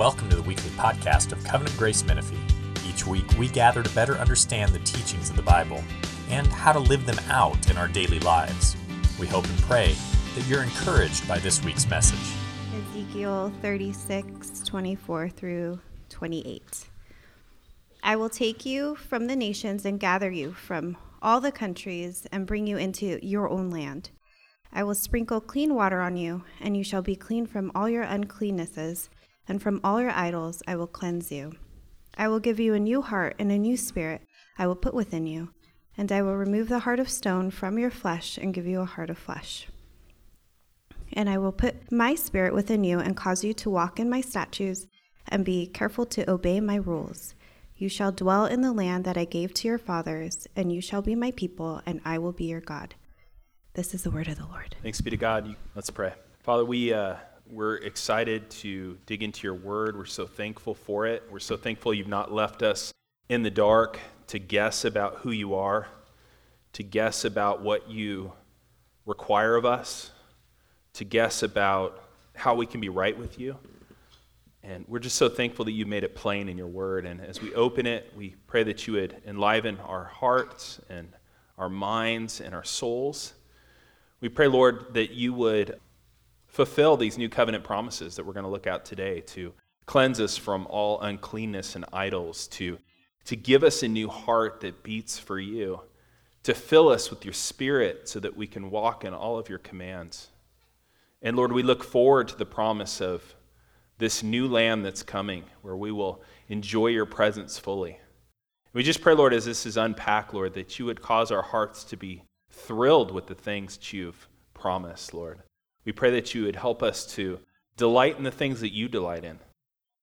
Welcome to the weekly podcast of Covenant Grace Menifee. Each week, we gather to better understand the teachings of the Bible and how to live them out in our daily lives. We hope and pray that you're encouraged by this week's message. Ezekiel 36, 24 through 28. I will take you from the nations and gather you from all the countries and bring you into your own land. I will sprinkle clean water on you, and you shall be clean from all your uncleannesses and from all your idols I will cleanse you. I will give you a new heart and a new spirit I will put within you, and I will remove the heart of stone from your flesh and give you a heart of flesh. And I will put my spirit within you and cause you to walk in my statutes and be careful to obey my rules. You shall dwell in the land that I gave to your fathers, and you shall be my people, and I will be your God. This is the word of the Lord. Thanks be to God. Let's pray. Father, we. Uh we're excited to dig into your word. We're so thankful for it. We're so thankful you've not left us in the dark to guess about who you are, to guess about what you require of us, to guess about how we can be right with you. And we're just so thankful that you made it plain in your word. And as we open it, we pray that you would enliven our hearts and our minds and our souls. We pray, Lord, that you would fulfill these new covenant promises that we're going to look at today to cleanse us from all uncleanness and idols, to, to give us a new heart that beats for you, to fill us with your spirit so that we can walk in all of your commands. And Lord, we look forward to the promise of this new land that's coming where we will enjoy your presence fully. We just pray, Lord, as this is unpacked, Lord, that you would cause our hearts to be thrilled with the things that you've promised, Lord. We pray that you would help us to delight in the things that you delight in.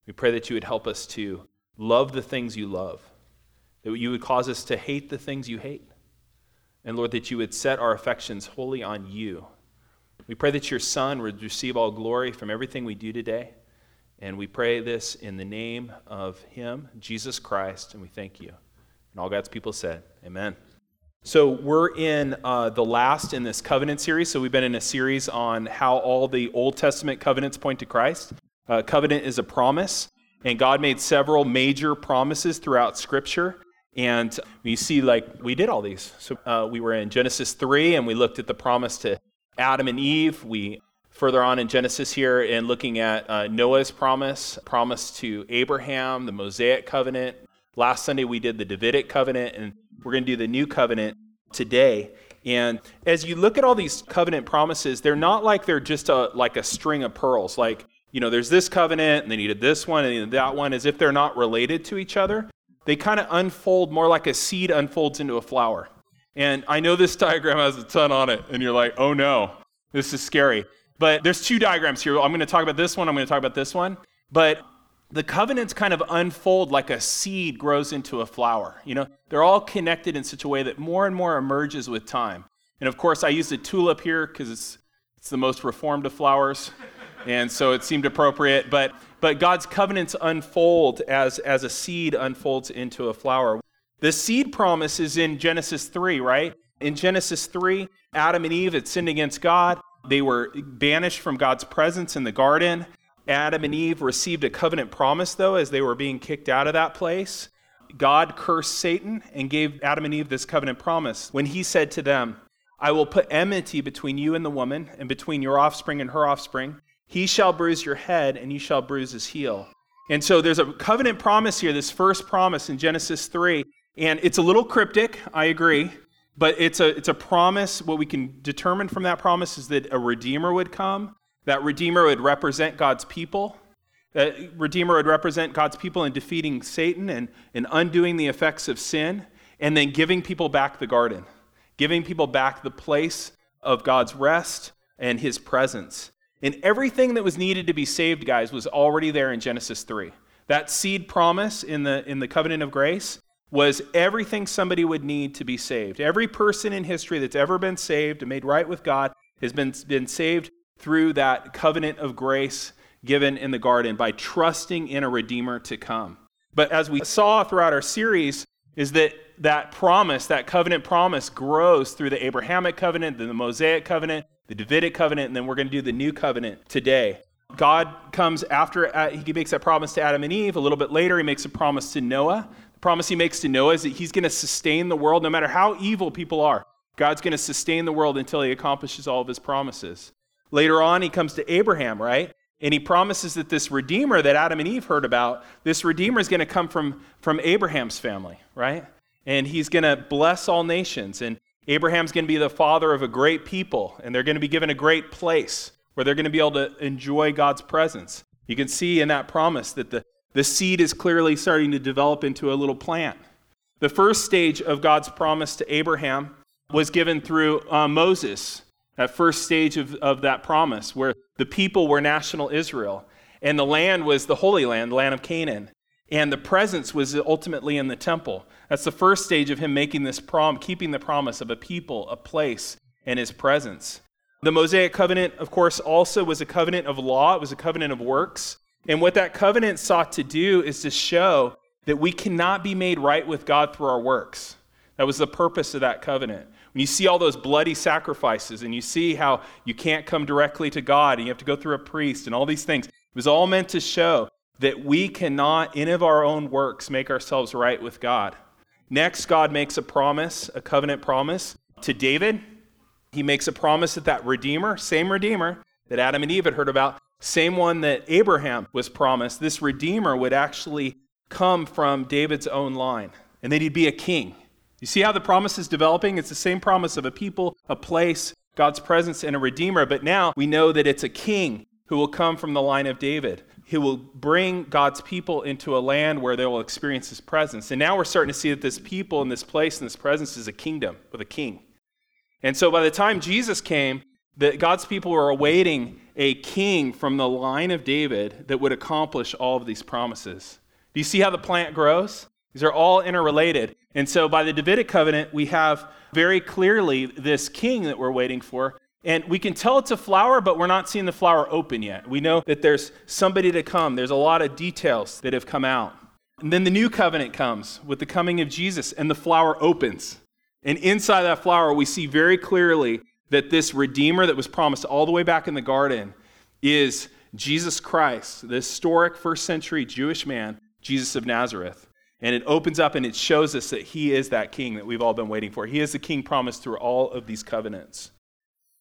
We pray that you would help us to love the things you love, that you would cause us to hate the things you hate. And Lord, that you would set our affections wholly on you. We pray that your Son would receive all glory from everything we do today. And we pray this in the name of Him, Jesus Christ, and we thank you. And all God's people said, Amen. So, we're in uh, the last in this covenant series. So, we've been in a series on how all the Old Testament covenants point to Christ. Uh, covenant is a promise, and God made several major promises throughout Scripture. And you see, like, we did all these. So, uh, we were in Genesis 3, and we looked at the promise to Adam and Eve. We further on in Genesis here and looking at uh, Noah's promise, promise to Abraham, the Mosaic covenant. Last Sunday, we did the Davidic covenant. And we're going to do the new covenant today. And as you look at all these covenant promises, they're not like they're just a, like a string of pearls. Like, you know, there's this covenant, and then you did this one, and that one, as if they're not related to each other. They kind of unfold more like a seed unfolds into a flower. And I know this diagram has a ton on it, and you're like, oh no, this is scary. But there's two diagrams here. I'm going to talk about this one, I'm going to talk about this one. But the covenants kind of unfold like a seed grows into a flower. You know, they're all connected in such a way that more and more emerges with time. And of course, I used a tulip here because it's, it's the most reformed of flowers, and so it seemed appropriate. But, but God's covenants unfold as, as a seed unfolds into a flower. The seed promise is in Genesis 3, right? In Genesis 3, Adam and Eve had sinned against God. They were banished from God's presence in the garden. Adam and Eve received a covenant promise, though, as they were being kicked out of that place. God cursed Satan and gave Adam and Eve this covenant promise when he said to them, I will put enmity between you and the woman, and between your offspring and her offspring. He shall bruise your head, and you shall bruise his heel. And so there's a covenant promise here, this first promise in Genesis 3. And it's a little cryptic, I agree, but it's a, it's a promise. What we can determine from that promise is that a Redeemer would come that Redeemer would represent God's people. That Redeemer would represent God's people in defeating Satan and, and undoing the effects of sin, and then giving people back the garden, giving people back the place of God's rest and his presence. And everything that was needed to be saved, guys, was already there in Genesis 3. That seed promise in the, in the covenant of grace was everything somebody would need to be saved. Every person in history that's ever been saved and made right with God has been, been saved through that covenant of grace given in the garden by trusting in a redeemer to come. But as we saw throughout our series, is that that promise, that covenant promise, grows through the Abrahamic covenant, then the Mosaic covenant, the Davidic covenant, and then we're going to do the new covenant today. God comes after uh, he makes that promise to Adam and Eve. A little bit later, he makes a promise to Noah. The promise he makes to Noah is that he's going to sustain the world no matter how evil people are. God's going to sustain the world until he accomplishes all of his promises. Later on, he comes to Abraham, right? And he promises that this Redeemer that Adam and Eve heard about, this Redeemer is going to come from, from Abraham's family, right? And he's going to bless all nations. And Abraham's going to be the father of a great people. And they're going to be given a great place where they're going to be able to enjoy God's presence. You can see in that promise that the, the seed is clearly starting to develop into a little plant. The first stage of God's promise to Abraham was given through uh, Moses, that first stage of, of that promise, where the people were national Israel, and the land was the Holy Land, the land of Canaan. And the presence was ultimately in the temple. That's the first stage of him making this prom, keeping the promise of a people, a place, and his presence. The Mosaic covenant, of course, also was a covenant of law, it was a covenant of works. And what that covenant sought to do is to show that we cannot be made right with God through our works. That was the purpose of that covenant. When you see all those bloody sacrifices and you see how you can't come directly to God and you have to go through a priest and all these things, it was all meant to show that we cannot, in of our own works, make ourselves right with God. Next, God makes a promise, a covenant promise to David. He makes a promise that that Redeemer, same Redeemer that Adam and Eve had heard about, same one that Abraham was promised, this Redeemer would actually come from David's own line, and that he'd be a king. You see how the promise is developing? It's the same promise of a people, a place, God's presence, and a redeemer. But now we know that it's a king who will come from the line of David, who will bring God's people into a land where they will experience his presence. And now we're starting to see that this people and this place and this presence is a kingdom with a king. And so by the time Jesus came, that God's people were awaiting a king from the line of David that would accomplish all of these promises. Do you see how the plant grows? These are all interrelated. And so by the Davidic covenant, we have very clearly this king that we're waiting for. And we can tell it's a flower, but we're not seeing the flower open yet. We know that there's somebody to come. There's a lot of details that have come out. And then the new covenant comes with the coming of Jesus, and the flower opens. And inside that flower, we see very clearly that this Redeemer that was promised all the way back in the garden is Jesus Christ, the historic first century Jewish man, Jesus of Nazareth. And it opens up and it shows us that he is that king that we've all been waiting for. He is the king promised through all of these covenants.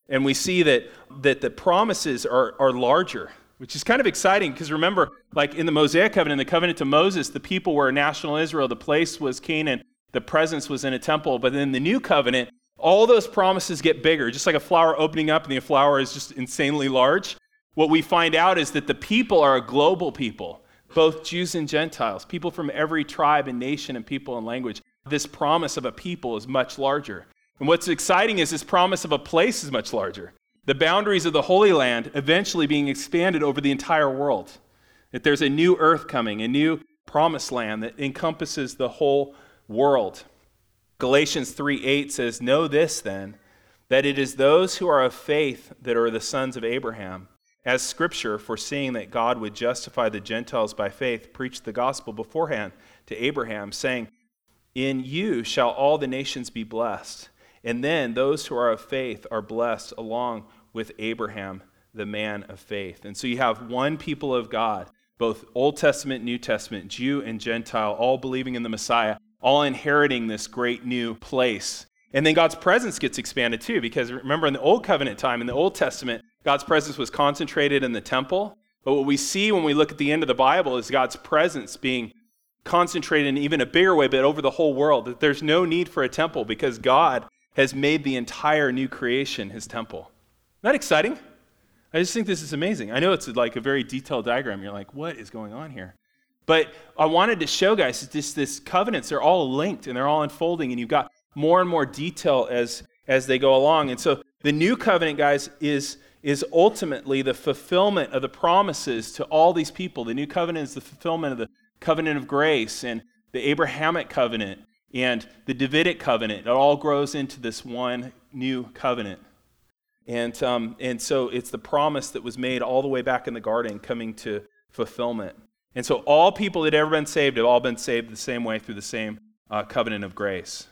And we see that, that the promises are, are larger, which is kind of exciting because remember, like in the Mosaic covenant, the covenant to Moses, the people were a national Israel, the place was Canaan, the presence was in a temple. But in the new covenant, all those promises get bigger, just like a flower opening up and the flower is just insanely large. What we find out is that the people are a global people both Jews and Gentiles, people from every tribe and nation and people and language. This promise of a people is much larger. And what's exciting is this promise of a place is much larger. The boundaries of the Holy Land eventually being expanded over the entire world. That there's a new earth coming, a new promised land that encompasses the whole world. Galatians 3 8 says, Know this then, that it is those who are of faith that are the sons of Abraham. As Scripture, foreseeing that God would justify the Gentiles by faith, preached the gospel beforehand to Abraham, saying, In you shall all the nations be blessed. And then those who are of faith are blessed along with Abraham, the man of faith. And so you have one people of God, both Old Testament, New Testament, Jew and Gentile, all believing in the Messiah, all inheriting this great new place. And then God's presence gets expanded too, because remember in the Old Covenant time, in the Old Testament, God's presence was concentrated in the temple. But what we see when we look at the end of the Bible is God's presence being concentrated in even a bigger way, but over the whole world. That there's no need for a temple because God has made the entire new creation his temple. Isn't that exciting? I just think this is amazing. I know it's like a very detailed diagram. You're like, what is going on here? But I wanted to show guys this, this covenants, they're all linked and they're all unfolding, and you've got more and more detail as, as they go along. And so the new covenant, guys, is is ultimately the fulfillment of the promises to all these people. The new covenant is the fulfillment of the covenant of grace and the Abrahamic covenant and the Davidic covenant. It all grows into this one new covenant. And, um, and so it's the promise that was made all the way back in the garden coming to fulfillment. And so all people that ever been saved have all been saved the same way through the same uh, covenant of grace.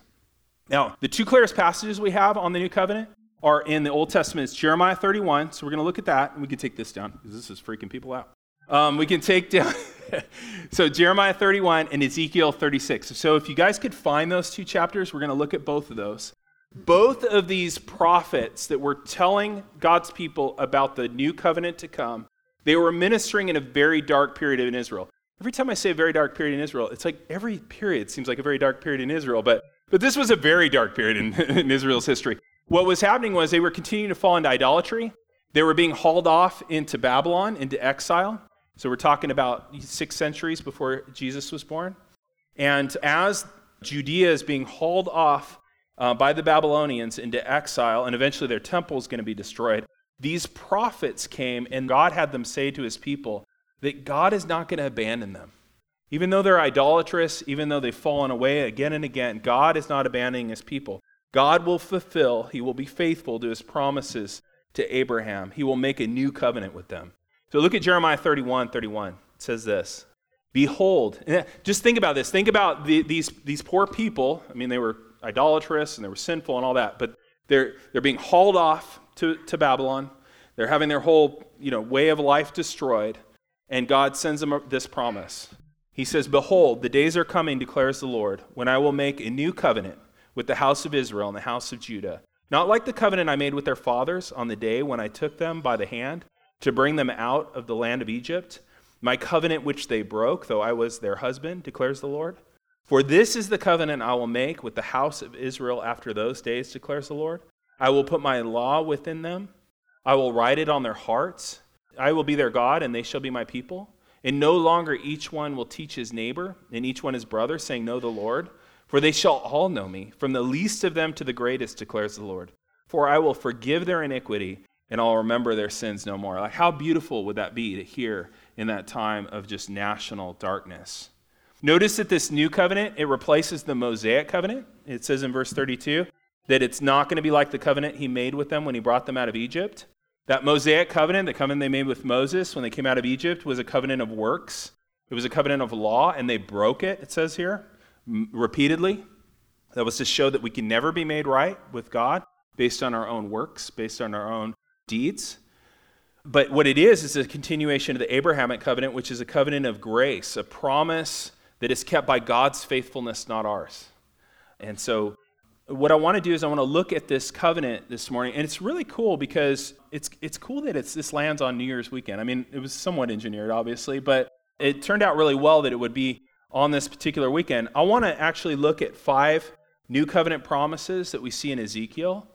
Now, the two clearest passages we have on the new covenant are in the Old Testament. It's Jeremiah 31. So we're going to look at that, and we can take this down because this is freaking people out. Um, we can take down. so Jeremiah 31 and Ezekiel 36. So if you guys could find those two chapters, we're going to look at both of those. Both of these prophets that were telling God's people about the new covenant to come, they were ministering in a very dark period in Israel. Every time I say a very dark period in Israel, it's like every period seems like a very dark period in Israel, but, but this was a very dark period in, in Israel's history. What was happening was they were continuing to fall into idolatry. They were being hauled off into Babylon, into exile. So we're talking about six centuries before Jesus was born. And as Judea is being hauled off uh, by the Babylonians into exile, and eventually their temple is going to be destroyed, these prophets came, and God had them say to his people that God is not going to abandon them. Even though they're idolatrous, even though they've fallen away again and again, God is not abandoning his people. God will fulfill, he will be faithful to his promises to Abraham. He will make a new covenant with them. So look at Jeremiah 31 31. It says this Behold, just think about this. Think about the, these, these poor people. I mean, they were idolatrous and they were sinful and all that, but they're, they're being hauled off to, to Babylon. They're having their whole you know, way of life destroyed. And God sends them this promise. He says, Behold, the days are coming, declares the Lord, when I will make a new covenant with the house of Israel and the house of Judah. Not like the covenant I made with their fathers on the day when I took them by the hand to bring them out of the land of Egypt, my covenant which they broke, though I was their husband, declares the Lord. For this is the covenant I will make with the house of Israel after those days, declares the Lord. I will put my law within them, I will write it on their hearts. I will be their God, and they shall be my people. And no longer each one will teach his neighbor, and each one his brother, saying, Know the Lord. For they shall all know me, from the least of them to the greatest, declares the Lord. For I will forgive their iniquity, and I'll remember their sins no more. Like, how beautiful would that be to hear in that time of just national darkness? Notice that this new covenant, it replaces the Mosaic covenant. It says in verse 32 that it's not going to be like the covenant he made with them when he brought them out of Egypt. That Mosaic covenant, the covenant they made with Moses when they came out of Egypt, was a covenant of works. It was a covenant of law, and they broke it, it says here, repeatedly. That was to show that we can never be made right with God based on our own works, based on our own deeds. But what it is, is a continuation of the Abrahamic covenant, which is a covenant of grace, a promise that is kept by God's faithfulness, not ours. And so what I want to do is I want to look at this covenant this morning, and it's really cool because it's it's cool that it's this lands on New Year's weekend. I mean, it was somewhat engineered, obviously, but it turned out really well that it would be on this particular weekend. I want to actually look at five new covenant promises that we see in Ezekiel,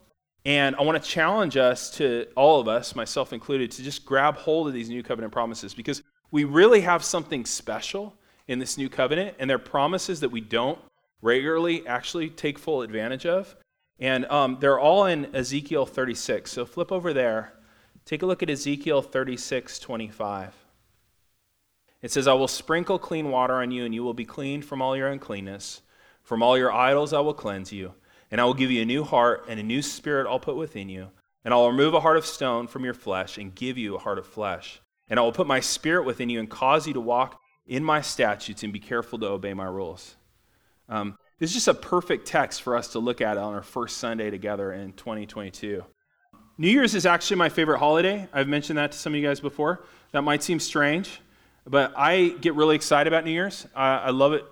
and I want to challenge us to all of us, myself included, to just grab hold of these new covenant promises because we really have something special in this new covenant, and they're promises that we don't regularly actually take full advantage of. And um, they're all in Ezekiel 36. So flip over there. Take a look at Ezekiel 36, 25. It says, I will sprinkle clean water on you, and you will be clean from all your uncleanness. From all your idols I will cleanse you. And I will give you a new heart, and a new spirit I'll put within you. And I'll remove a heart of stone from your flesh, and give you a heart of flesh. And I will put my spirit within you, and cause you to walk in my statutes, and be careful to obey my rules. Um, this is just a perfect text for us to look at on our first Sunday together in 2022. New Year's is actually my favorite holiday. I've mentioned that to some of you guys before. That might seem strange, but I get really excited about New Year's. I love it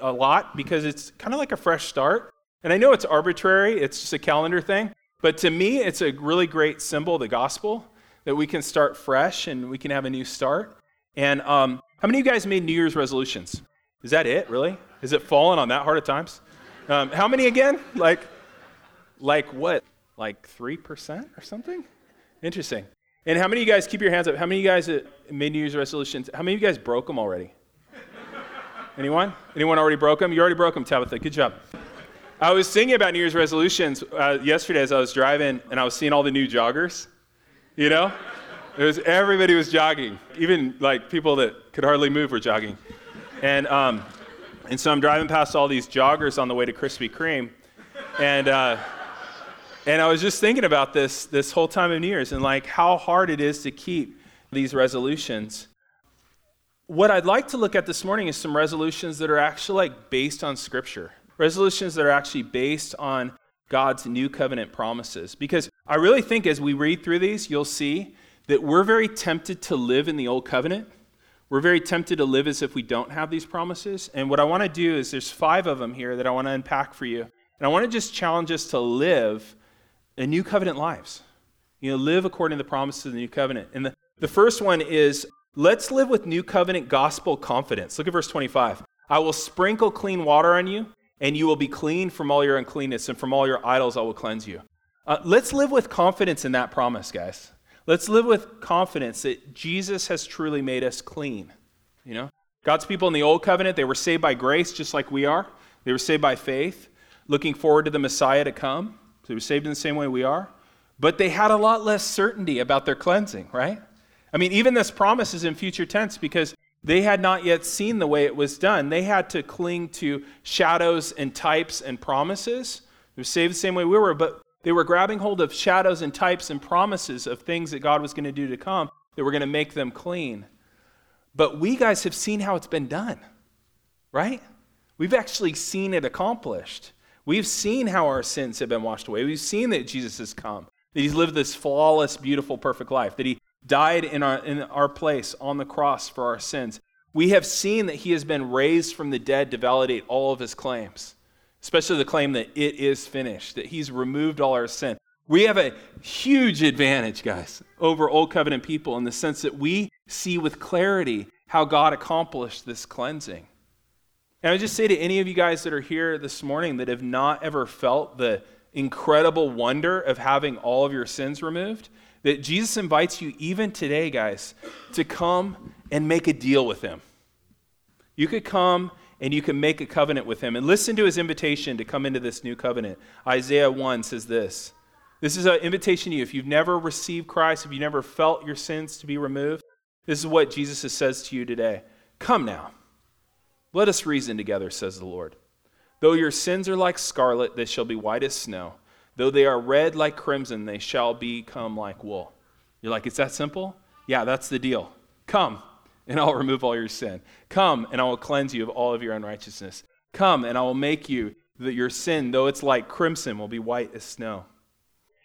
a lot because it's kind of like a fresh start. And I know it's arbitrary, it's just a calendar thing, but to me, it's a really great symbol of the gospel that we can start fresh and we can have a new start. And um, how many of you guys made New Year's resolutions? Is that it, really? Is it fallen on that hard of times? Um, how many again? Like, like what? Like 3% or something? Interesting. And how many of you guys, keep your hands up, how many of you guys made New Year's resolutions? How many of you guys broke them already? Anyone? Anyone already broke them? You already broke them, Tabitha. Good job. I was thinking about New Year's resolutions uh, yesterday as I was driving, and I was seeing all the new joggers. You know, it was everybody was jogging, even like people that could hardly move were jogging. And um, and so I'm driving past all these joggers on the way to Krispy Kreme, and uh, and I was just thinking about this this whole time of New Year's and like how hard it is to keep these resolutions. What I'd like to look at this morning is some resolutions that are actually like based on Scripture, resolutions that are actually based on God's new covenant promises. Because I really think as we read through these, you'll see that we're very tempted to live in the old covenant. We're very tempted to live as if we don't have these promises. And what I want to do is there's five of them here that I want to unpack for you. And I want to just challenge us to live a new covenant lives. You know, live according to the promises of the new covenant. And the, the first one is let's live with new covenant gospel confidence. Look at verse 25. I will sprinkle clean water on you, and you will be clean from all your uncleanness, and from all your idols I will cleanse you. Uh, let's live with confidence in that promise, guys. Let's live with confidence that Jesus has truly made us clean. You know, God's people in the old covenant, they were saved by grace just like we are. They were saved by faith, looking forward to the Messiah to come. So they were saved in the same way we are. But they had a lot less certainty about their cleansing, right? I mean, even this promise is in future tense because they had not yet seen the way it was done. They had to cling to shadows and types and promises. They were saved the same way we were, but they were grabbing hold of shadows and types and promises of things that God was going to do to come that were going to make them clean. But we guys have seen how it's been done, right? We've actually seen it accomplished. We've seen how our sins have been washed away. We've seen that Jesus has come, that he's lived this flawless, beautiful, perfect life, that he died in our, in our place on the cross for our sins. We have seen that he has been raised from the dead to validate all of his claims especially the claim that it is finished, that he's removed all our sin. We have a huge advantage, guys, over Old Covenant people in the sense that we see with clarity how God accomplished this cleansing. And I just say to any of you guys that are here this morning that have not ever felt the incredible wonder of having all of your sins removed, that Jesus invites you, even today, guys, to come and make a deal with him. You could come and you can make a covenant with him. And listen to his invitation to come into this new covenant. Isaiah 1 says this This is an invitation to you. If you've never received Christ, if you've never felt your sins to be removed, this is what Jesus says to you today. Come now. Let us reason together, says the Lord. Though your sins are like scarlet, they shall be white as snow. Though they are red like crimson, they shall become like wool. You're like, it's that simple? Yeah, that's the deal. Come and I'll remove all your sin. Come, and I will cleanse you of all of your unrighteousness. Come, and I will make you that your sin, though it's like crimson, will be white as snow.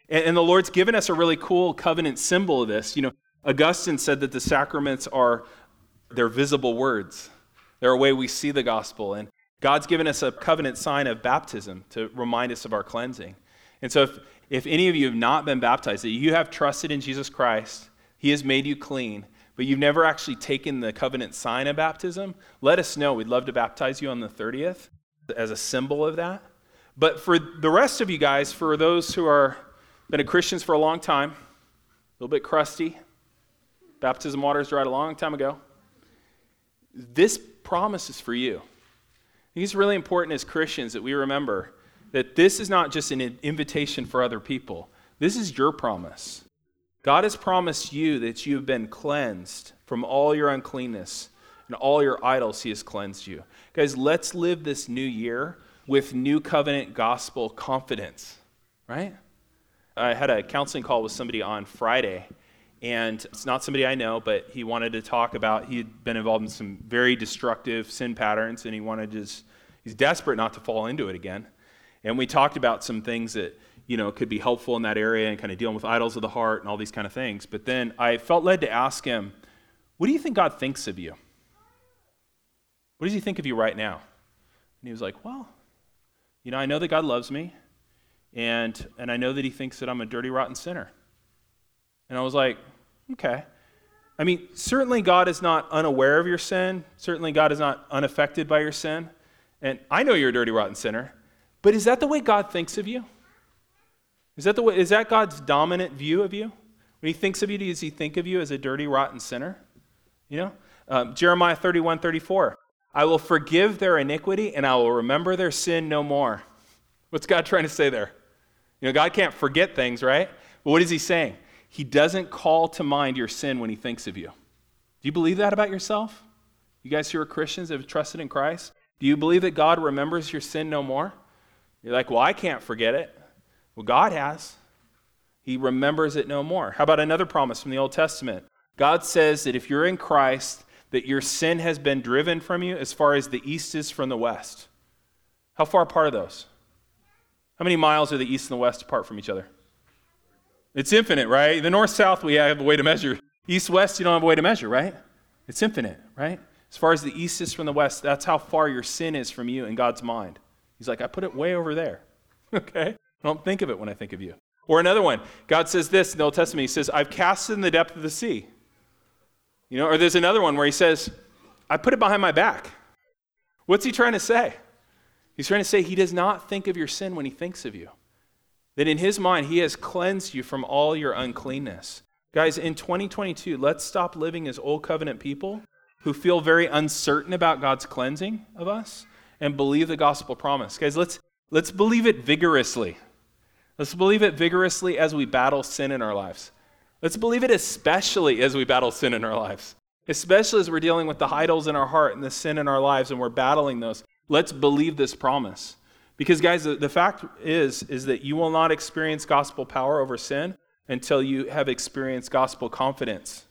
And, and the Lord's given us a really cool covenant symbol of this. You know, Augustine said that the sacraments are they're visible words. They're a way we see the gospel. And God's given us a covenant sign of baptism to remind us of our cleansing. And so if, if any of you have not been baptized, that you have trusted in Jesus Christ, He has made you clean but you've never actually taken the covenant sign of baptism, let us know. We'd love to baptize you on the 30th as a symbol of that. But for the rest of you guys, for those who are been Christians for a long time, a little bit crusty, baptism water's dried a long time ago. This promise is for you. Think it's really important as Christians that we remember that this is not just an invitation for other people. This is your promise. God has promised you that you have been cleansed from all your uncleanness and all your idols, He has cleansed you. Guys, let's live this new year with new covenant gospel confidence, right? I had a counseling call with somebody on Friday, and it's not somebody I know, but he wanted to talk about, he'd been involved in some very destructive sin patterns, and he wanted to just, he's desperate not to fall into it again. And we talked about some things that you know, could be helpful in that area and kind of dealing with idols of the heart and all these kind of things. But then I felt led to ask him, What do you think God thinks of you? What does he think of you right now? And he was like, Well, you know, I know that God loves me, and, and I know that he thinks that I'm a dirty, rotten sinner. And I was like, Okay. I mean, certainly God is not unaware of your sin. Certainly God is not unaffected by your sin. And I know you're a dirty, rotten sinner. But is that the way God thinks of you? Is that, the way, is that God's dominant view of you? When he thinks of you, does he think of you as a dirty, rotten sinner? You know? Um, Jeremiah 31 34. I will forgive their iniquity and I will remember their sin no more. What's God trying to say there? You know, God can't forget things, right? But what is he saying? He doesn't call to mind your sin when he thinks of you. Do you believe that about yourself? You guys who are Christians have trusted in Christ? Do you believe that God remembers your sin no more? You're like, well, I can't forget it. Well, God has. He remembers it no more. How about another promise from the Old Testament? God says that if you're in Christ, that your sin has been driven from you as far as the east is from the west. How far apart are those? How many miles are the east and the west apart from each other? It's infinite, right? The north south, we have a way to measure. East west, you don't have a way to measure, right? It's infinite, right? As far as the east is from the west, that's how far your sin is from you in God's mind. He's like, I put it way over there. okay? I don't think of it when I think of you. Or another one, God says this in the Old Testament. He says, I've cast it in the depth of the sea. You know, or there's another one where he says, I put it behind my back. What's he trying to say? He's trying to say he does not think of your sin when he thinks of you. That in his mind, he has cleansed you from all your uncleanness. Guys, in 2022, let's stop living as old covenant people who feel very uncertain about God's cleansing of us and believe the gospel promise. Guys, let's, let's believe it vigorously. Let's believe it vigorously as we battle sin in our lives. Let's believe it especially as we battle sin in our lives, especially as we're dealing with the idols in our heart and the sin in our lives and we're battling those. Let's believe this promise. Because, guys, the, the fact is, is that you will not experience gospel power over sin until you have experienced gospel confidence.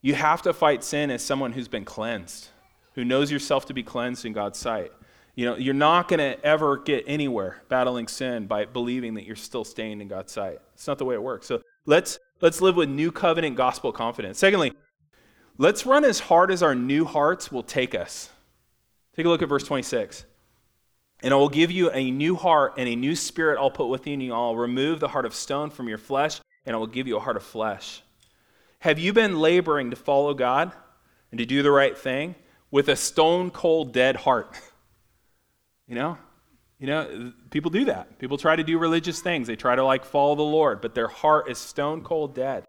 You have to fight sin as someone who's been cleansed, who knows yourself to be cleansed in God's sight. You know, you're not going to ever get anywhere battling sin by believing that you're still stained in God's sight. It's not the way it works. So let's let's live with new covenant gospel confidence. Secondly, let's run as hard as our new hearts will take us. Take a look at verse 26. And I will give you a new heart and a new spirit I'll put within you. I'll remove the heart of stone from your flesh, and I will give you a heart of flesh. Have you been laboring to follow God and to do the right thing with a stone cold dead heart? you know? You know, people do that. People try to do religious things. They try to like follow the Lord, but their heart is stone cold dead.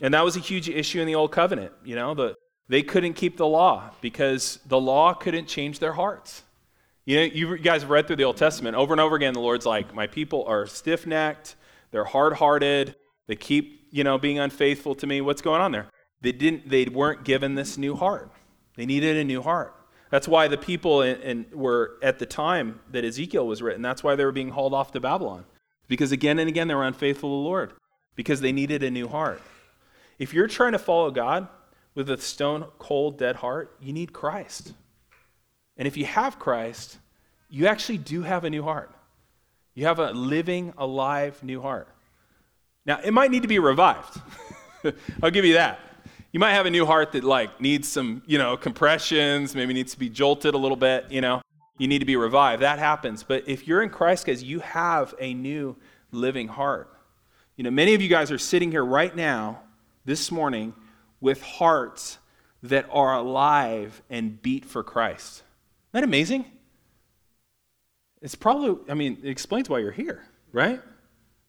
And that was a huge issue in the old covenant, you know, the, they couldn't keep the law because the law couldn't change their hearts. You know, you guys have read through the Old Testament over and over again. The Lord's like, my people are stiff necked, they're hard hearted, they keep, you know, being unfaithful to me. What's going on there? They didn't. They weren't given this new heart. They needed a new heart. That's why the people in, in, were at the time that Ezekiel was written. That's why they were being hauled off to Babylon, because again and again they were unfaithful to the Lord, because they needed a new heart. If you're trying to follow God with a stone cold dead heart, you need Christ. And if you have Christ, you actually do have a new heart. You have a living, alive new heart. Now, it might need to be revived. I'll give you that. You might have a new heart that like needs some, you know, compressions, maybe needs to be jolted a little bit, you know. You need to be revived. That happens. But if you're in Christ, guys, you have a new living heart. You know, many of you guys are sitting here right now, this morning, with hearts that are alive and beat for Christ. That amazing? It's probably, I mean, it explains why you're here, right?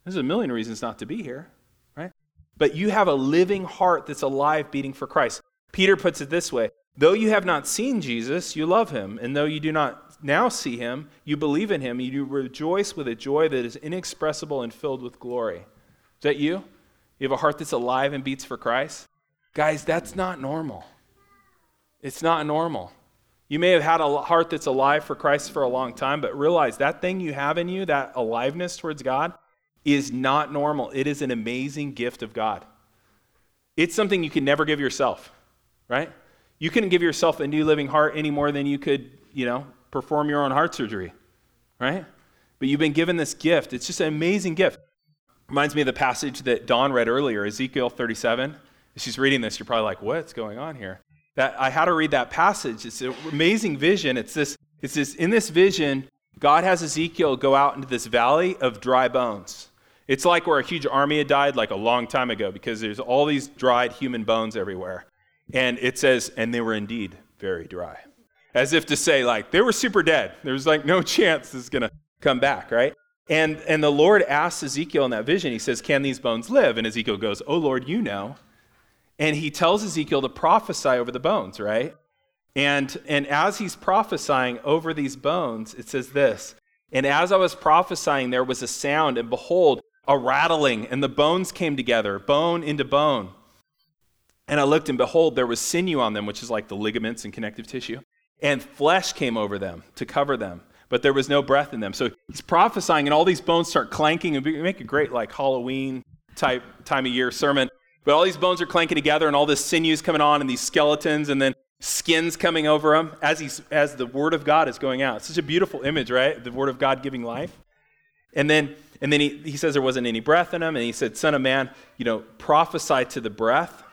There's a million reasons not to be here, right? But you have a living heart that's alive, beating for Christ. Peter puts it this way Though you have not seen Jesus, you love him. And though you do not now see him, you believe in him. You rejoice with a joy that is inexpressible and filled with glory. Is that you? You have a heart that's alive and beats for Christ? Guys, that's not normal. It's not normal. You may have had a heart that's alive for Christ for a long time, but realize that thing you have in you, that aliveness towards God, is not normal. It is an amazing gift of God. It's something you can never give yourself, right? You couldn't give yourself a new living heart any more than you could, you know, perform your own heart surgery, right? But you've been given this gift. It's just an amazing gift. Reminds me of the passage that Dawn read earlier, Ezekiel 37. If she's reading this, you're probably like, what's going on here? That I had to read that passage. It's an amazing vision. It's this, it's this, in this vision, God has Ezekiel go out into this valley of dry bones. It's like where a huge army had died like a long time ago because there's all these dried human bones everywhere. And it says, and they were indeed very dry. As if to say, like, they were super dead. There's like no chance this is to come back, right? And, and the Lord asks Ezekiel in that vision, he says, Can these bones live? And Ezekiel goes, Oh Lord, you know. And he tells Ezekiel to prophesy over the bones, right? And, and as he's prophesying over these bones, it says this And as I was prophesying, there was a sound, and behold, a rattling, and the bones came together, bone into bone. And I looked, and behold, there was sinew on them, which is like the ligaments and connective tissue, and flesh came over them to cover them, but there was no breath in them. So he's prophesying, and all these bones start clanking, and we make a great like Halloween type time of year sermon. But all these bones are clanking together, and all this sinew's coming on, and these skeletons, and then skins coming over them as he's as the word of God is going out. Such a beautiful image, right? The word of God giving life. And then And then he, he says there wasn't any breath in him. And he said, Son of man, you know, prophesy to the breath.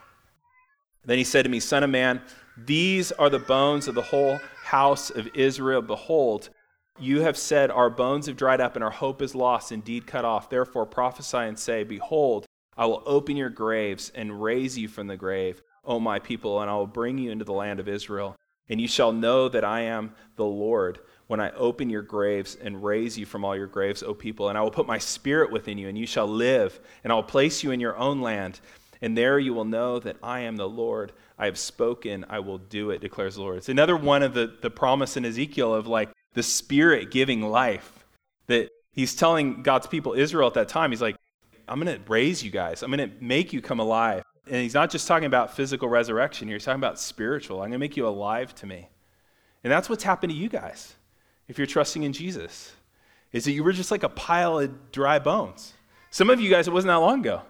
Then he said to me, Son of man, these are the bones of the whole house of Israel. Behold, you have said, Our bones have dried up and our hope is lost, indeed cut off. Therefore prophesy and say, Behold, I will open your graves and raise you from the grave, O my people, and I will bring you into the land of Israel. And you shall know that I am the Lord when I open your graves and raise you from all your graves, O people, and I will put my spirit within you, and you shall live, and I will place you in your own land. And there you will know that I am the Lord. I have spoken, I will do it, declares the Lord. It's another one of the, the promise in Ezekiel of like the Spirit giving life. That he's telling God's people, Israel at that time, he's like, I'm going to raise you guys, I'm going to make you come alive. And he's not just talking about physical resurrection here, he's talking about spiritual. I'm going to make you alive to me. And that's what's happened to you guys if you're trusting in Jesus, is that you were just like a pile of dry bones. Some of you guys, it wasn't that long ago.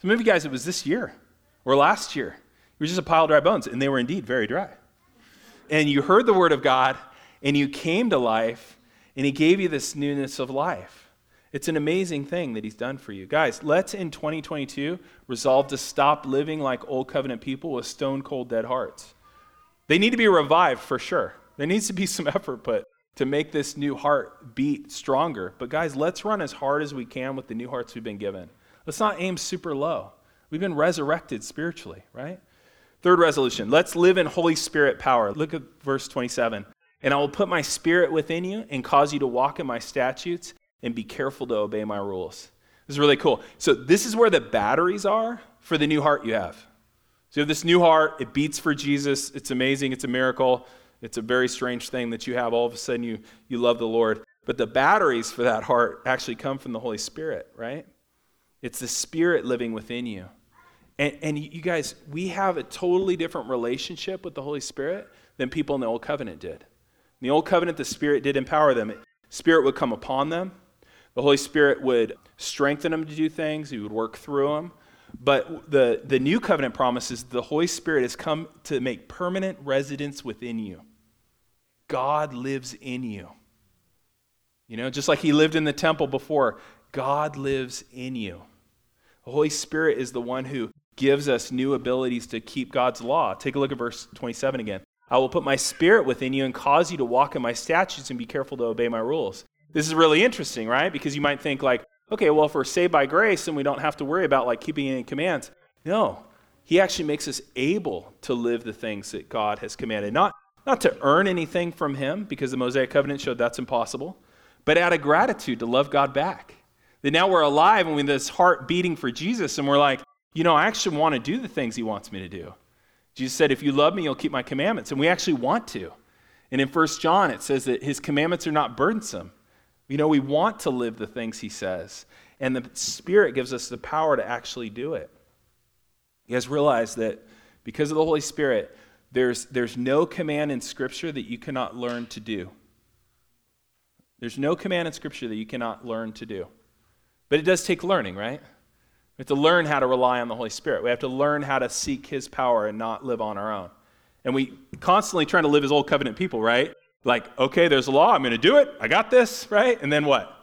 Some of you guys, it was this year or last year. You were just a pile of dry bones, and they were indeed very dry. And you heard the word of God, and you came to life, and He gave you this newness of life. It's an amazing thing that He's done for you. Guys, let's in 2022 resolve to stop living like old covenant people with stone cold dead hearts. They need to be revived for sure. There needs to be some effort put to make this new heart beat stronger. But guys, let's run as hard as we can with the new hearts we've been given. Let's not aim super low. We've been resurrected spiritually, right? Third resolution let's live in Holy Spirit power. Look at verse 27. And I will put my spirit within you and cause you to walk in my statutes and be careful to obey my rules. This is really cool. So, this is where the batteries are for the new heart you have. So, you have this new heart, it beats for Jesus. It's amazing, it's a miracle. It's a very strange thing that you have. All of a sudden, you, you love the Lord. But the batteries for that heart actually come from the Holy Spirit, right? It's the Spirit living within you. And, and you guys, we have a totally different relationship with the Holy Spirit than people in the Old Covenant did. In the Old Covenant, the Spirit did empower them. Spirit would come upon them. The Holy Spirit would strengthen them to do things. He would work through them. But the, the new covenant promises the Holy Spirit has come to make permanent residence within you. God lives in you. You know, just like he lived in the temple before, God lives in you. The Holy Spirit is the one who gives us new abilities to keep God's law. Take a look at verse 27 again. I will put my spirit within you and cause you to walk in my statutes and be careful to obey my rules. This is really interesting, right? Because you might think like, okay, well, if we're saved by grace and we don't have to worry about like keeping any commands. No, he actually makes us able to live the things that God has commanded. Not not to earn anything from Him, because the Mosaic covenant showed that's impossible, but out of gratitude to love God back. That now we're alive and with this heart beating for Jesus, and we're like, you know, I actually want to do the things He wants me to do. Jesus said, if you love me, you'll keep my commandments. And we actually want to. And in 1 John, it says that His commandments are not burdensome. You know, we want to live the things He says. And the Spirit gives us the power to actually do it. You guys realize that because of the Holy Spirit, there's, there's no command in Scripture that you cannot learn to do. There's no command in Scripture that you cannot learn to do. But it does take learning, right? We have to learn how to rely on the Holy Spirit. We have to learn how to seek His power and not live on our own. And we constantly trying to live as old covenant people, right? Like, okay, there's a law, I'm to do it, I got this, right? And then what?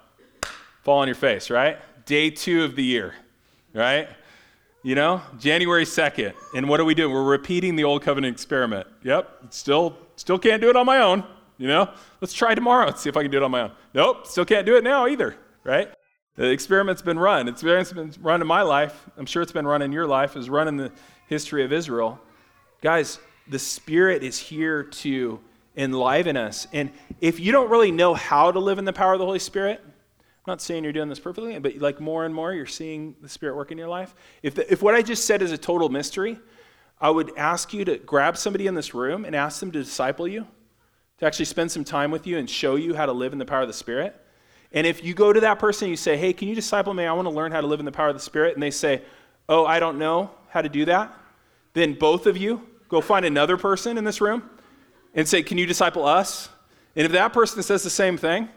Fall on your face, right? Day two of the year, right? You know, January 2nd. And what are we doing? We're repeating the old covenant experiment. Yep, still, still can't do it on my own. You know, let's try tomorrow and see if I can do it on my own. Nope, still can't do it now either, right? The experiment's been run. It's been run in my life. I'm sure it's been run in your life. It's run in the history of Israel. Guys, the Spirit is here to enliven us. And if you don't really know how to live in the power of the Holy Spirit, I'm not saying you're doing this perfectly, but like more and more, you're seeing the Spirit work in your life. If, the, if what I just said is a total mystery, I would ask you to grab somebody in this room and ask them to disciple you, to actually spend some time with you and show you how to live in the power of the Spirit. And if you go to that person and you say, hey, can you disciple me? I want to learn how to live in the power of the Spirit. And they say, oh, I don't know how to do that. Then both of you go find another person in this room and say, can you disciple us? And if that person says the same thing,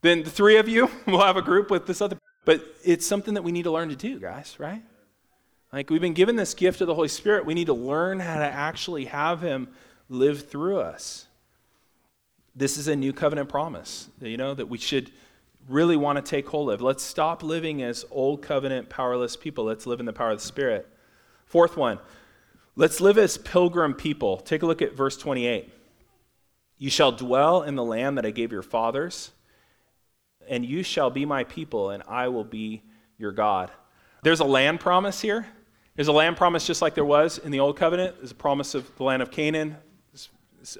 then the three of you will have a group with this other. But it's something that we need to learn to do, guys, right? Like we've been given this gift of the Holy Spirit. We need to learn how to actually have Him live through us. This is a new covenant promise, you know, that we should really want to take hold of. Let's stop living as old covenant, powerless people. Let's live in the power of the Spirit. Fourth one, let's live as pilgrim people. Take a look at verse 28. You shall dwell in the land that I gave your fathers, and you shall be my people, and I will be your God. There's a land promise here. There's a land promise just like there was in the Old Covenant. There's a promise of the land of Canaan,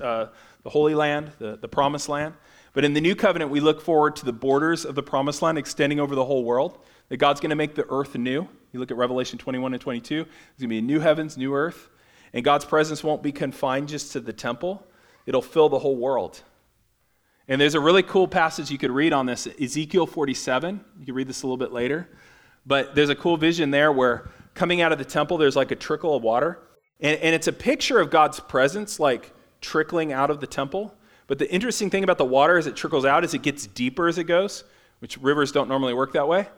uh, the Holy Land, the, the promised land. But in the new covenant, we look forward to the borders of the promised land extending over the whole world, that God's going to make the earth new. You look at Revelation 21 and 22, there's going to be a new heavens, new earth. And God's presence won't be confined just to the temple, it'll fill the whole world. And there's a really cool passage you could read on this Ezekiel 47. You can read this a little bit later. But there's a cool vision there where coming out of the temple, there's like a trickle of water. And, and it's a picture of God's presence, like trickling out of the temple. But the interesting thing about the water as it trickles out is it gets deeper as it goes, which rivers don't normally work that way.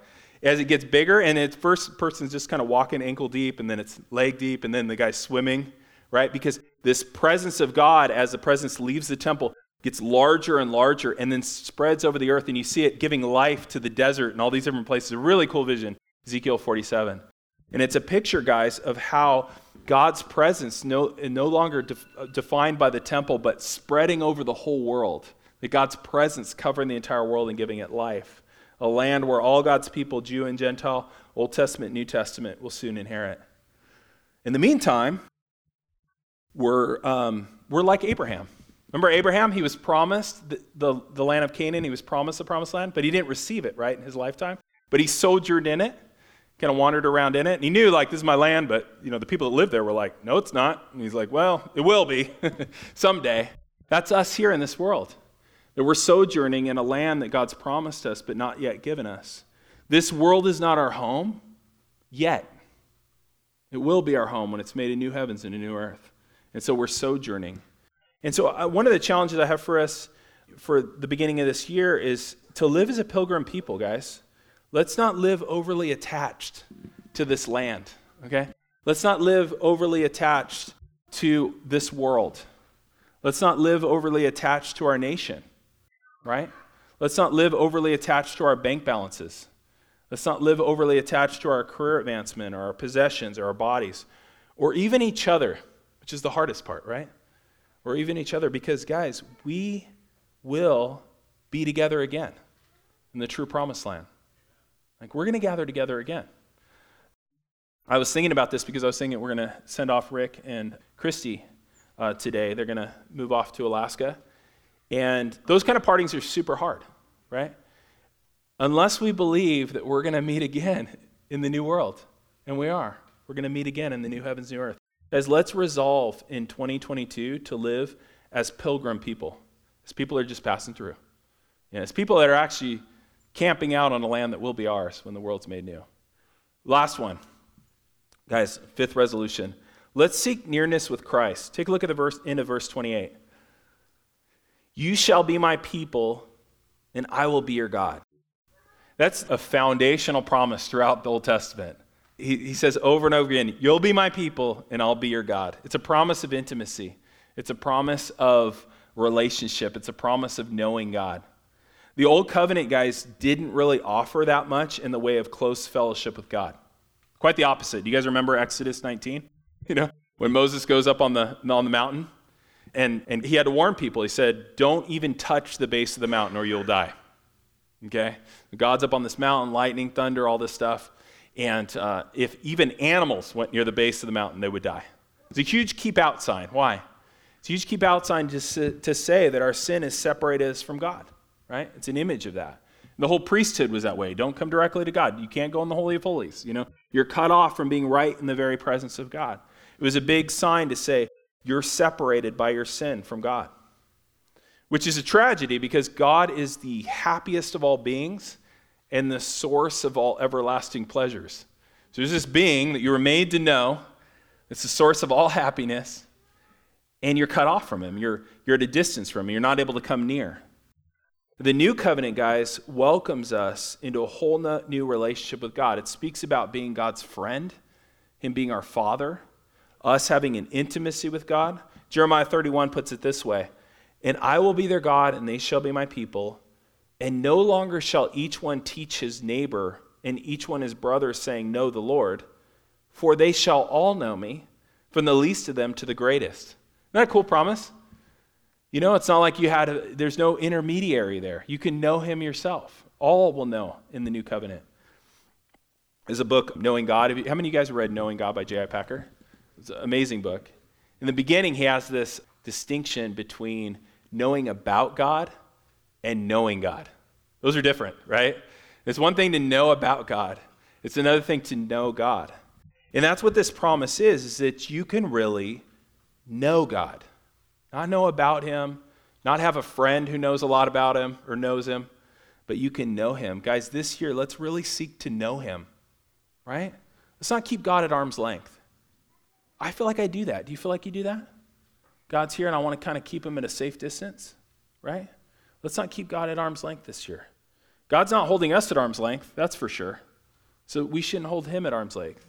As it gets bigger, and at first person's just kind of walking ankle deep, and then it's leg deep, and then the guy's swimming, right? Because this presence of God, as the presence leaves the temple, gets larger and larger, and then spreads over the earth, and you see it giving life to the desert and all these different places. A really cool vision, Ezekiel 47. And it's a picture, guys, of how God's presence no, no longer def, uh, defined by the temple, but spreading over the whole world. That God's presence covering the entire world and giving it life. A land where all God's people, Jew and Gentile, Old Testament, New Testament, will soon inherit. In the meantime, we're, um, we're like Abraham. Remember Abraham? He was promised the, the, the land of Canaan. He was promised the promised land, but he didn't receive it, right, in his lifetime. But he sojourned in it kind of wandered around in it. And he knew, like, this is my land, but, you know, the people that lived there were like, no, it's not. And he's like, well, it will be someday. That's us here in this world. That we're sojourning in a land that God's promised us, but not yet given us. This world is not our home yet. It will be our home when it's made a new heavens and a new earth. And so we're sojourning. And so, uh, one of the challenges I have for us for the beginning of this year is to live as a pilgrim people, guys. Let's not live overly attached to this land, okay? Let's not live overly attached to this world. Let's not live overly attached to our nation, right? Let's not live overly attached to our bank balances. Let's not live overly attached to our career advancement or our possessions or our bodies or even each other, which is the hardest part, right? Or even each other, because, guys, we will be together again in the true promised land. Like, we're going to gather together again. I was thinking about this because I was thinking we're going to send off Rick and Christy uh, today. They're going to move off to Alaska. And those kind of partings are super hard, right? Unless we believe that we're going to meet again in the new world. And we are. We're going to meet again in the new heavens, new earth. As let's resolve in 2022 to live as pilgrim people, as people that are just passing through. You know, as people that are actually camping out on a land that will be ours when the world's made new. Last one. Guys, fifth resolution. Let's seek nearness with Christ. Take a look at the verse end of verse 28. You shall be my people, and I will be your God. That's a foundational promise throughout the Old Testament. He, he says over and over again, You'll be my people, and I'll be your God. It's a promise of intimacy, it's a promise of relationship, it's a promise of knowing God. The old covenant guys didn't really offer that much in the way of close fellowship with God. Quite the opposite. Do you guys remember Exodus 19? You know, when Moses goes up on the, on the mountain and, and he had to warn people. He said, Don't even touch the base of the mountain or you'll die. Okay? God's up on this mountain, lightning, thunder, all this stuff. And uh, if even animals went near the base of the mountain, they would die. It's a huge keep out sign. Why? It's a huge keep out sign to, to say that our sin has separated us from God right? It's an image of that. The whole priesthood was that way. Don't come directly to God. You can't go in the Holy of Holies. You know, you're cut off from being right in the very presence of God. It was a big sign to say you're separated by your sin from God, which is a tragedy because God is the happiest of all beings and the source of all everlasting pleasures. So there's this being that you were made to know. It's the source of all happiness, and you're cut off from him. You're, you're at a distance from him. You're not able to come near. The new covenant, guys, welcomes us into a whole new relationship with God. It speaks about being God's friend, Him being our Father, us having an intimacy with God. Jeremiah 31 puts it this way And I will be their God, and they shall be my people, And no longer shall each one teach his neighbor and each one his brother, saying, Know the Lord, for they shall all know me, from the least of them to the greatest. Isn't that a cool promise? You know, it's not like you had, a, there's no intermediary there. You can know him yourself. All will know in the new covenant. There's a book, Knowing God. How many of you guys read Knowing God by J.I. Packer? It's an amazing book. In the beginning, he has this distinction between knowing about God and knowing God. Those are different, right? It's one thing to know about God, it's another thing to know God. And that's what this promise is, is that you can really know God. Not know about him, not have a friend who knows a lot about him or knows him, but you can know him. Guys, this year, let's really seek to know him, right? Let's not keep God at arm's length. I feel like I do that. Do you feel like you do that? God's here and I want to kind of keep him at a safe distance, right? Let's not keep God at arm's length this year. God's not holding us at arm's length, that's for sure. So we shouldn't hold him at arm's length.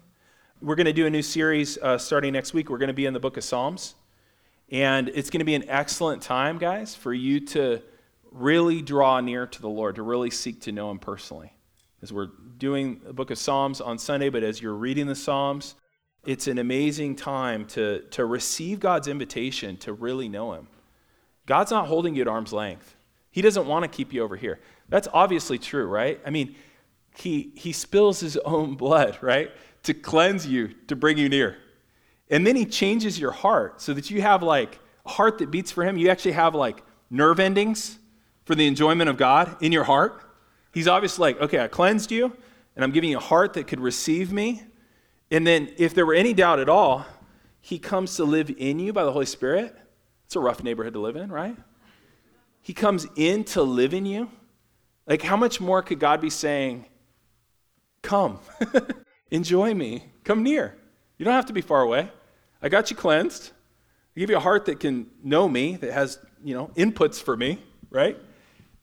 We're going to do a new series uh, starting next week. We're going to be in the book of Psalms. And it's going to be an excellent time, guys, for you to really draw near to the Lord, to really seek to know him personally. As we're doing the book of Psalms on Sunday, but as you're reading the Psalms, it's an amazing time to, to receive God's invitation to really know him. God's not holding you at arm's length. He doesn't want to keep you over here. That's obviously true, right? I mean, he, he spills his own blood, right? To cleanse you, to bring you near. And then he changes your heart so that you have like a heart that beats for him. You actually have like nerve endings for the enjoyment of God in your heart. He's obviously like, okay, I cleansed you, and I'm giving you a heart that could receive me. And then, if there were any doubt at all, he comes to live in you by the Holy Spirit. It's a rough neighborhood to live in, right? He comes in to live in you. Like, how much more could God be saying, Come, enjoy me, come near? You don't have to be far away. I got you cleansed. I give you a heart that can know me, that has, you know, inputs for me, right?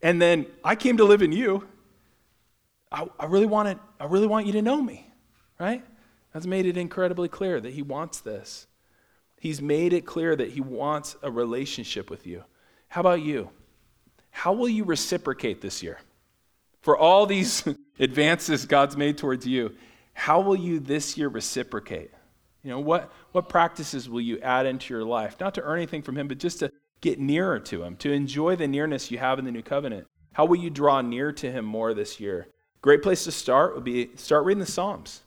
And then I came to live in you. I, I really wanted, I really want you to know me, right? That's made it incredibly clear that he wants this. He's made it clear that he wants a relationship with you. How about you? How will you reciprocate this year? For all these advances God's made towards you, how will you this year reciprocate? You know, what, what practices will you add into your life? Not to earn anything from Him, but just to get nearer to Him, to enjoy the nearness you have in the new covenant. How will you draw near to Him more this year? Great place to start would be start reading the Psalms.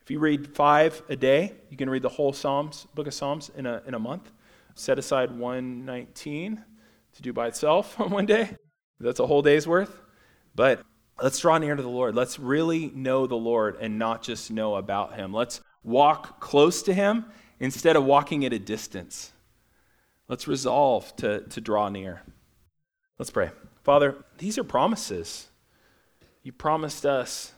If you read five a day, you can read the whole Psalms, book of Psalms in a, in a month. Set aside 119 to do by itself on one day. That's a whole day's worth. But let's draw near to the Lord. Let's really know the Lord and not just know about him. Let's walk close to him instead of walking at a distance. Let's resolve to, to draw near. Let's pray. Father, these are promises. You promised us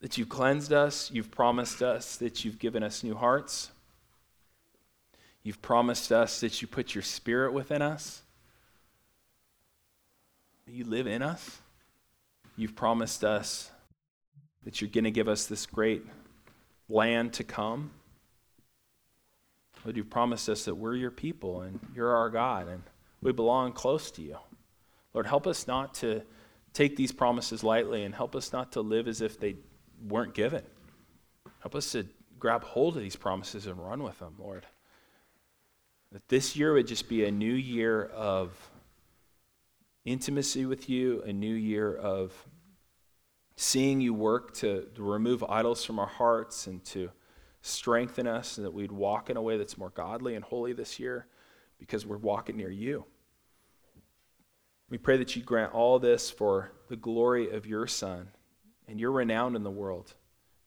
that you've cleansed us. You've promised us that you've given us new hearts. You've promised us that you put your spirit within us. You live in us. You've promised us that you're going to give us this great land to come. Lord, you've promised us that we're your people and you're our God and we belong close to you. Lord, help us not to take these promises lightly and help us not to live as if they weren't given. Help us to grab hold of these promises and run with them, Lord. That this year would just be a new year of intimacy with you, a new year of seeing you work to, to remove idols from our hearts and to strengthen us, and that we'd walk in a way that's more godly and holy this year because we're walking near you. We pray that you grant all this for the glory of your Son and your renown in the world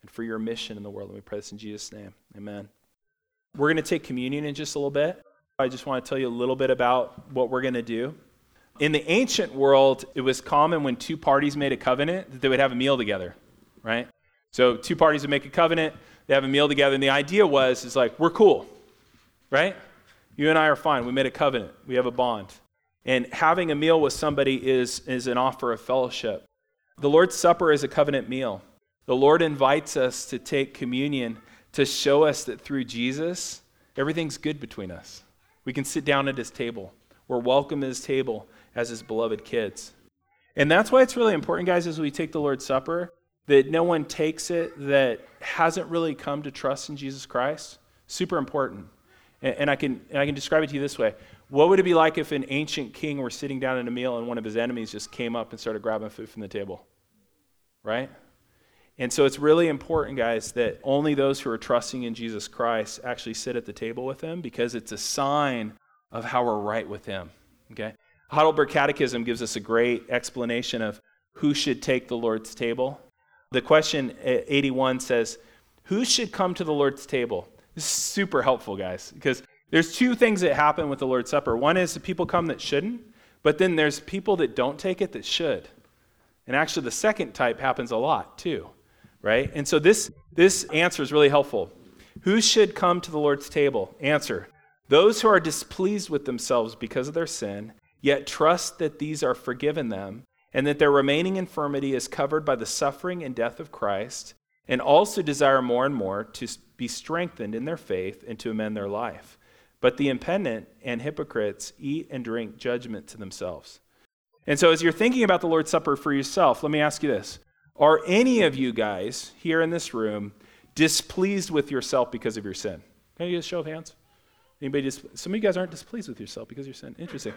and for your mission in the world. And we pray this in Jesus' name. Amen. We're going to take communion in just a little bit. I just want to tell you a little bit about what we're going to do. In the ancient world, it was common when two parties made a covenant that they would have a meal together, right? So two parties would make a covenant, they have a meal together, and the idea was is like, we're cool, right? You and I are fine. We made a covenant. We have a bond. And having a meal with somebody is, is an offer of fellowship. The Lord's Supper is a covenant meal. The Lord invites us to take communion to show us that through Jesus, everything's good between us. We can sit down at his table. We're welcome at his table as his beloved kids. And that's why it's really important, guys, as we take the Lord's Supper, that no one takes it that hasn't really come to trust in Jesus Christ. Super important. And, and I, can, and I can describe it to you this way. What would it be like if an ancient king were sitting down at a meal and one of his enemies just came up and started grabbing food from the table? Right? And so it's really important, guys, that only those who are trusting in Jesus Christ actually sit at the table with him because it's a sign of how we're right with him. Okay? Heidelberg Catechism gives us a great explanation of who should take the Lord's table. The question eh, 81 says, Who should come to the Lord's table? This is super helpful, guys, because there's two things that happen with the Lord's Supper. One is the people come that shouldn't, but then there's people that don't take it that should. And actually, the second type happens a lot, too, right? And so this, this answer is really helpful. Who should come to the Lord's table? Answer Those who are displeased with themselves because of their sin yet trust that these are forgiven them, and that their remaining infirmity is covered by the suffering and death of Christ, and also desire more and more to be strengthened in their faith and to amend their life. But the impenitent and hypocrites eat and drink judgment to themselves. And so, as you're thinking about the Lord's Supper for yourself, let me ask you this Are any of you guys here in this room displeased with yourself because of your sin? Can you get a show of hands? Anybody dis- some of you guys aren't displeased with yourself because of your sin. Interesting.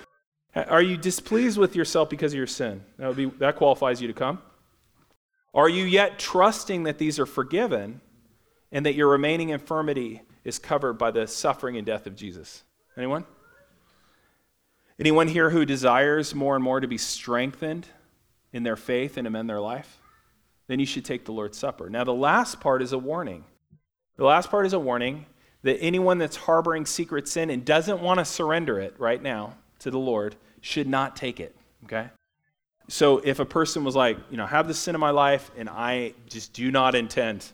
Are you displeased with yourself because of your sin? That, would be, that qualifies you to come. Are you yet trusting that these are forgiven and that your remaining infirmity is covered by the suffering and death of Jesus? Anyone? Anyone here who desires more and more to be strengthened in their faith and amend their life? Then you should take the Lord's Supper. Now, the last part is a warning. The last part is a warning that anyone that's harboring secret sin and doesn't want to surrender it right now to the Lord should not take it, okay? So if a person was like, you know, have the sin in my life and I just do not intend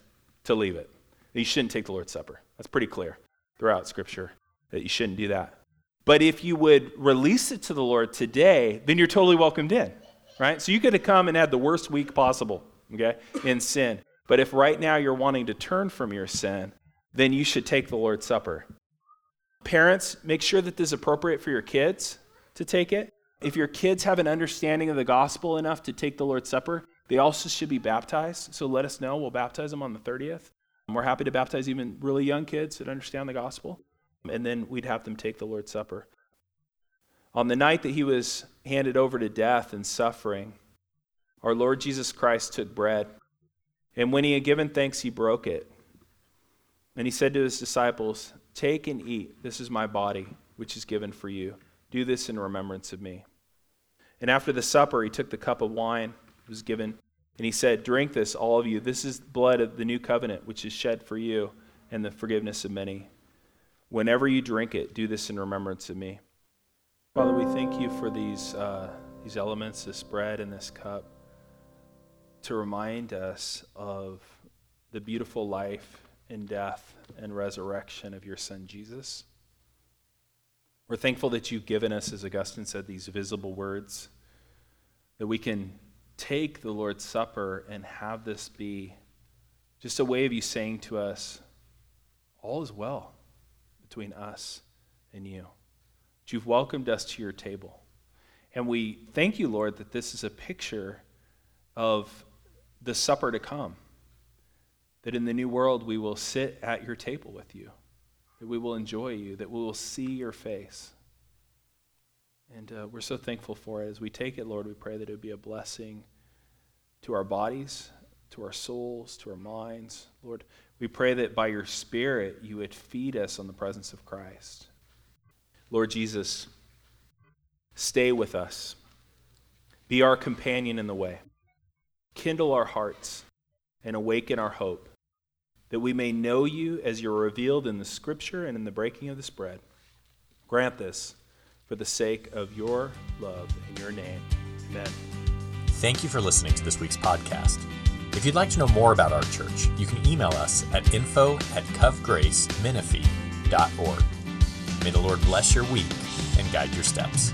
to leave it, you shouldn't take the Lord's Supper. That's pretty clear throughout Scripture that you shouldn't do that. But if you would release it to the Lord today, then you're totally welcomed in, right? So you could have come and had the worst week possible, okay, in sin. But if right now you're wanting to turn from your sin, then you should take the Lord's Supper. Parents, make sure that this is appropriate for your kids to take it. If your kids have an understanding of the gospel enough to take the Lord's Supper, they also should be baptized. So let us know. We'll baptize them on the 30th. We're happy to baptize even really young kids that understand the gospel. And then we'd have them take the Lord's Supper. On the night that he was handed over to death and suffering, our Lord Jesus Christ took bread. And when he had given thanks, he broke it. And he said to his disciples, Take and eat. This is my body, which is given for you. Do this in remembrance of me. And after the supper, he took the cup of wine, was given, and he said, Drink this, all of you. This is the blood of the new covenant, which is shed for you and the forgiveness of many. Whenever you drink it, do this in remembrance of me. Father, we thank you for these, uh, these elements, this bread and this cup, to remind us of the beautiful life and death and resurrection of your Son, Jesus. We're thankful that you've given us, as Augustine said, these visible words, that we can take the Lord's Supper and have this be just a way of you saying to us, all is well between us and you. That you've welcomed us to your table. And we thank you, Lord, that this is a picture of the supper to come. That in the new world we will sit at your table with you that we will enjoy you, that we will see your face. And uh, we're so thankful for it. As we take it, Lord, we pray that it would be a blessing to our bodies, to our souls, to our minds. Lord, we pray that by your Spirit you would feed us on the presence of Christ. Lord Jesus, stay with us. Be our companion in the way. Kindle our hearts and awaken our hope that we may know you as you're revealed in the scripture and in the breaking of this bread. Grant this for the sake of your love and your name. Amen. Thank you for listening to this week's podcast. If you'd like to know more about our church, you can email us at info at covgracemenifee.org. May the Lord bless your week and guide your steps.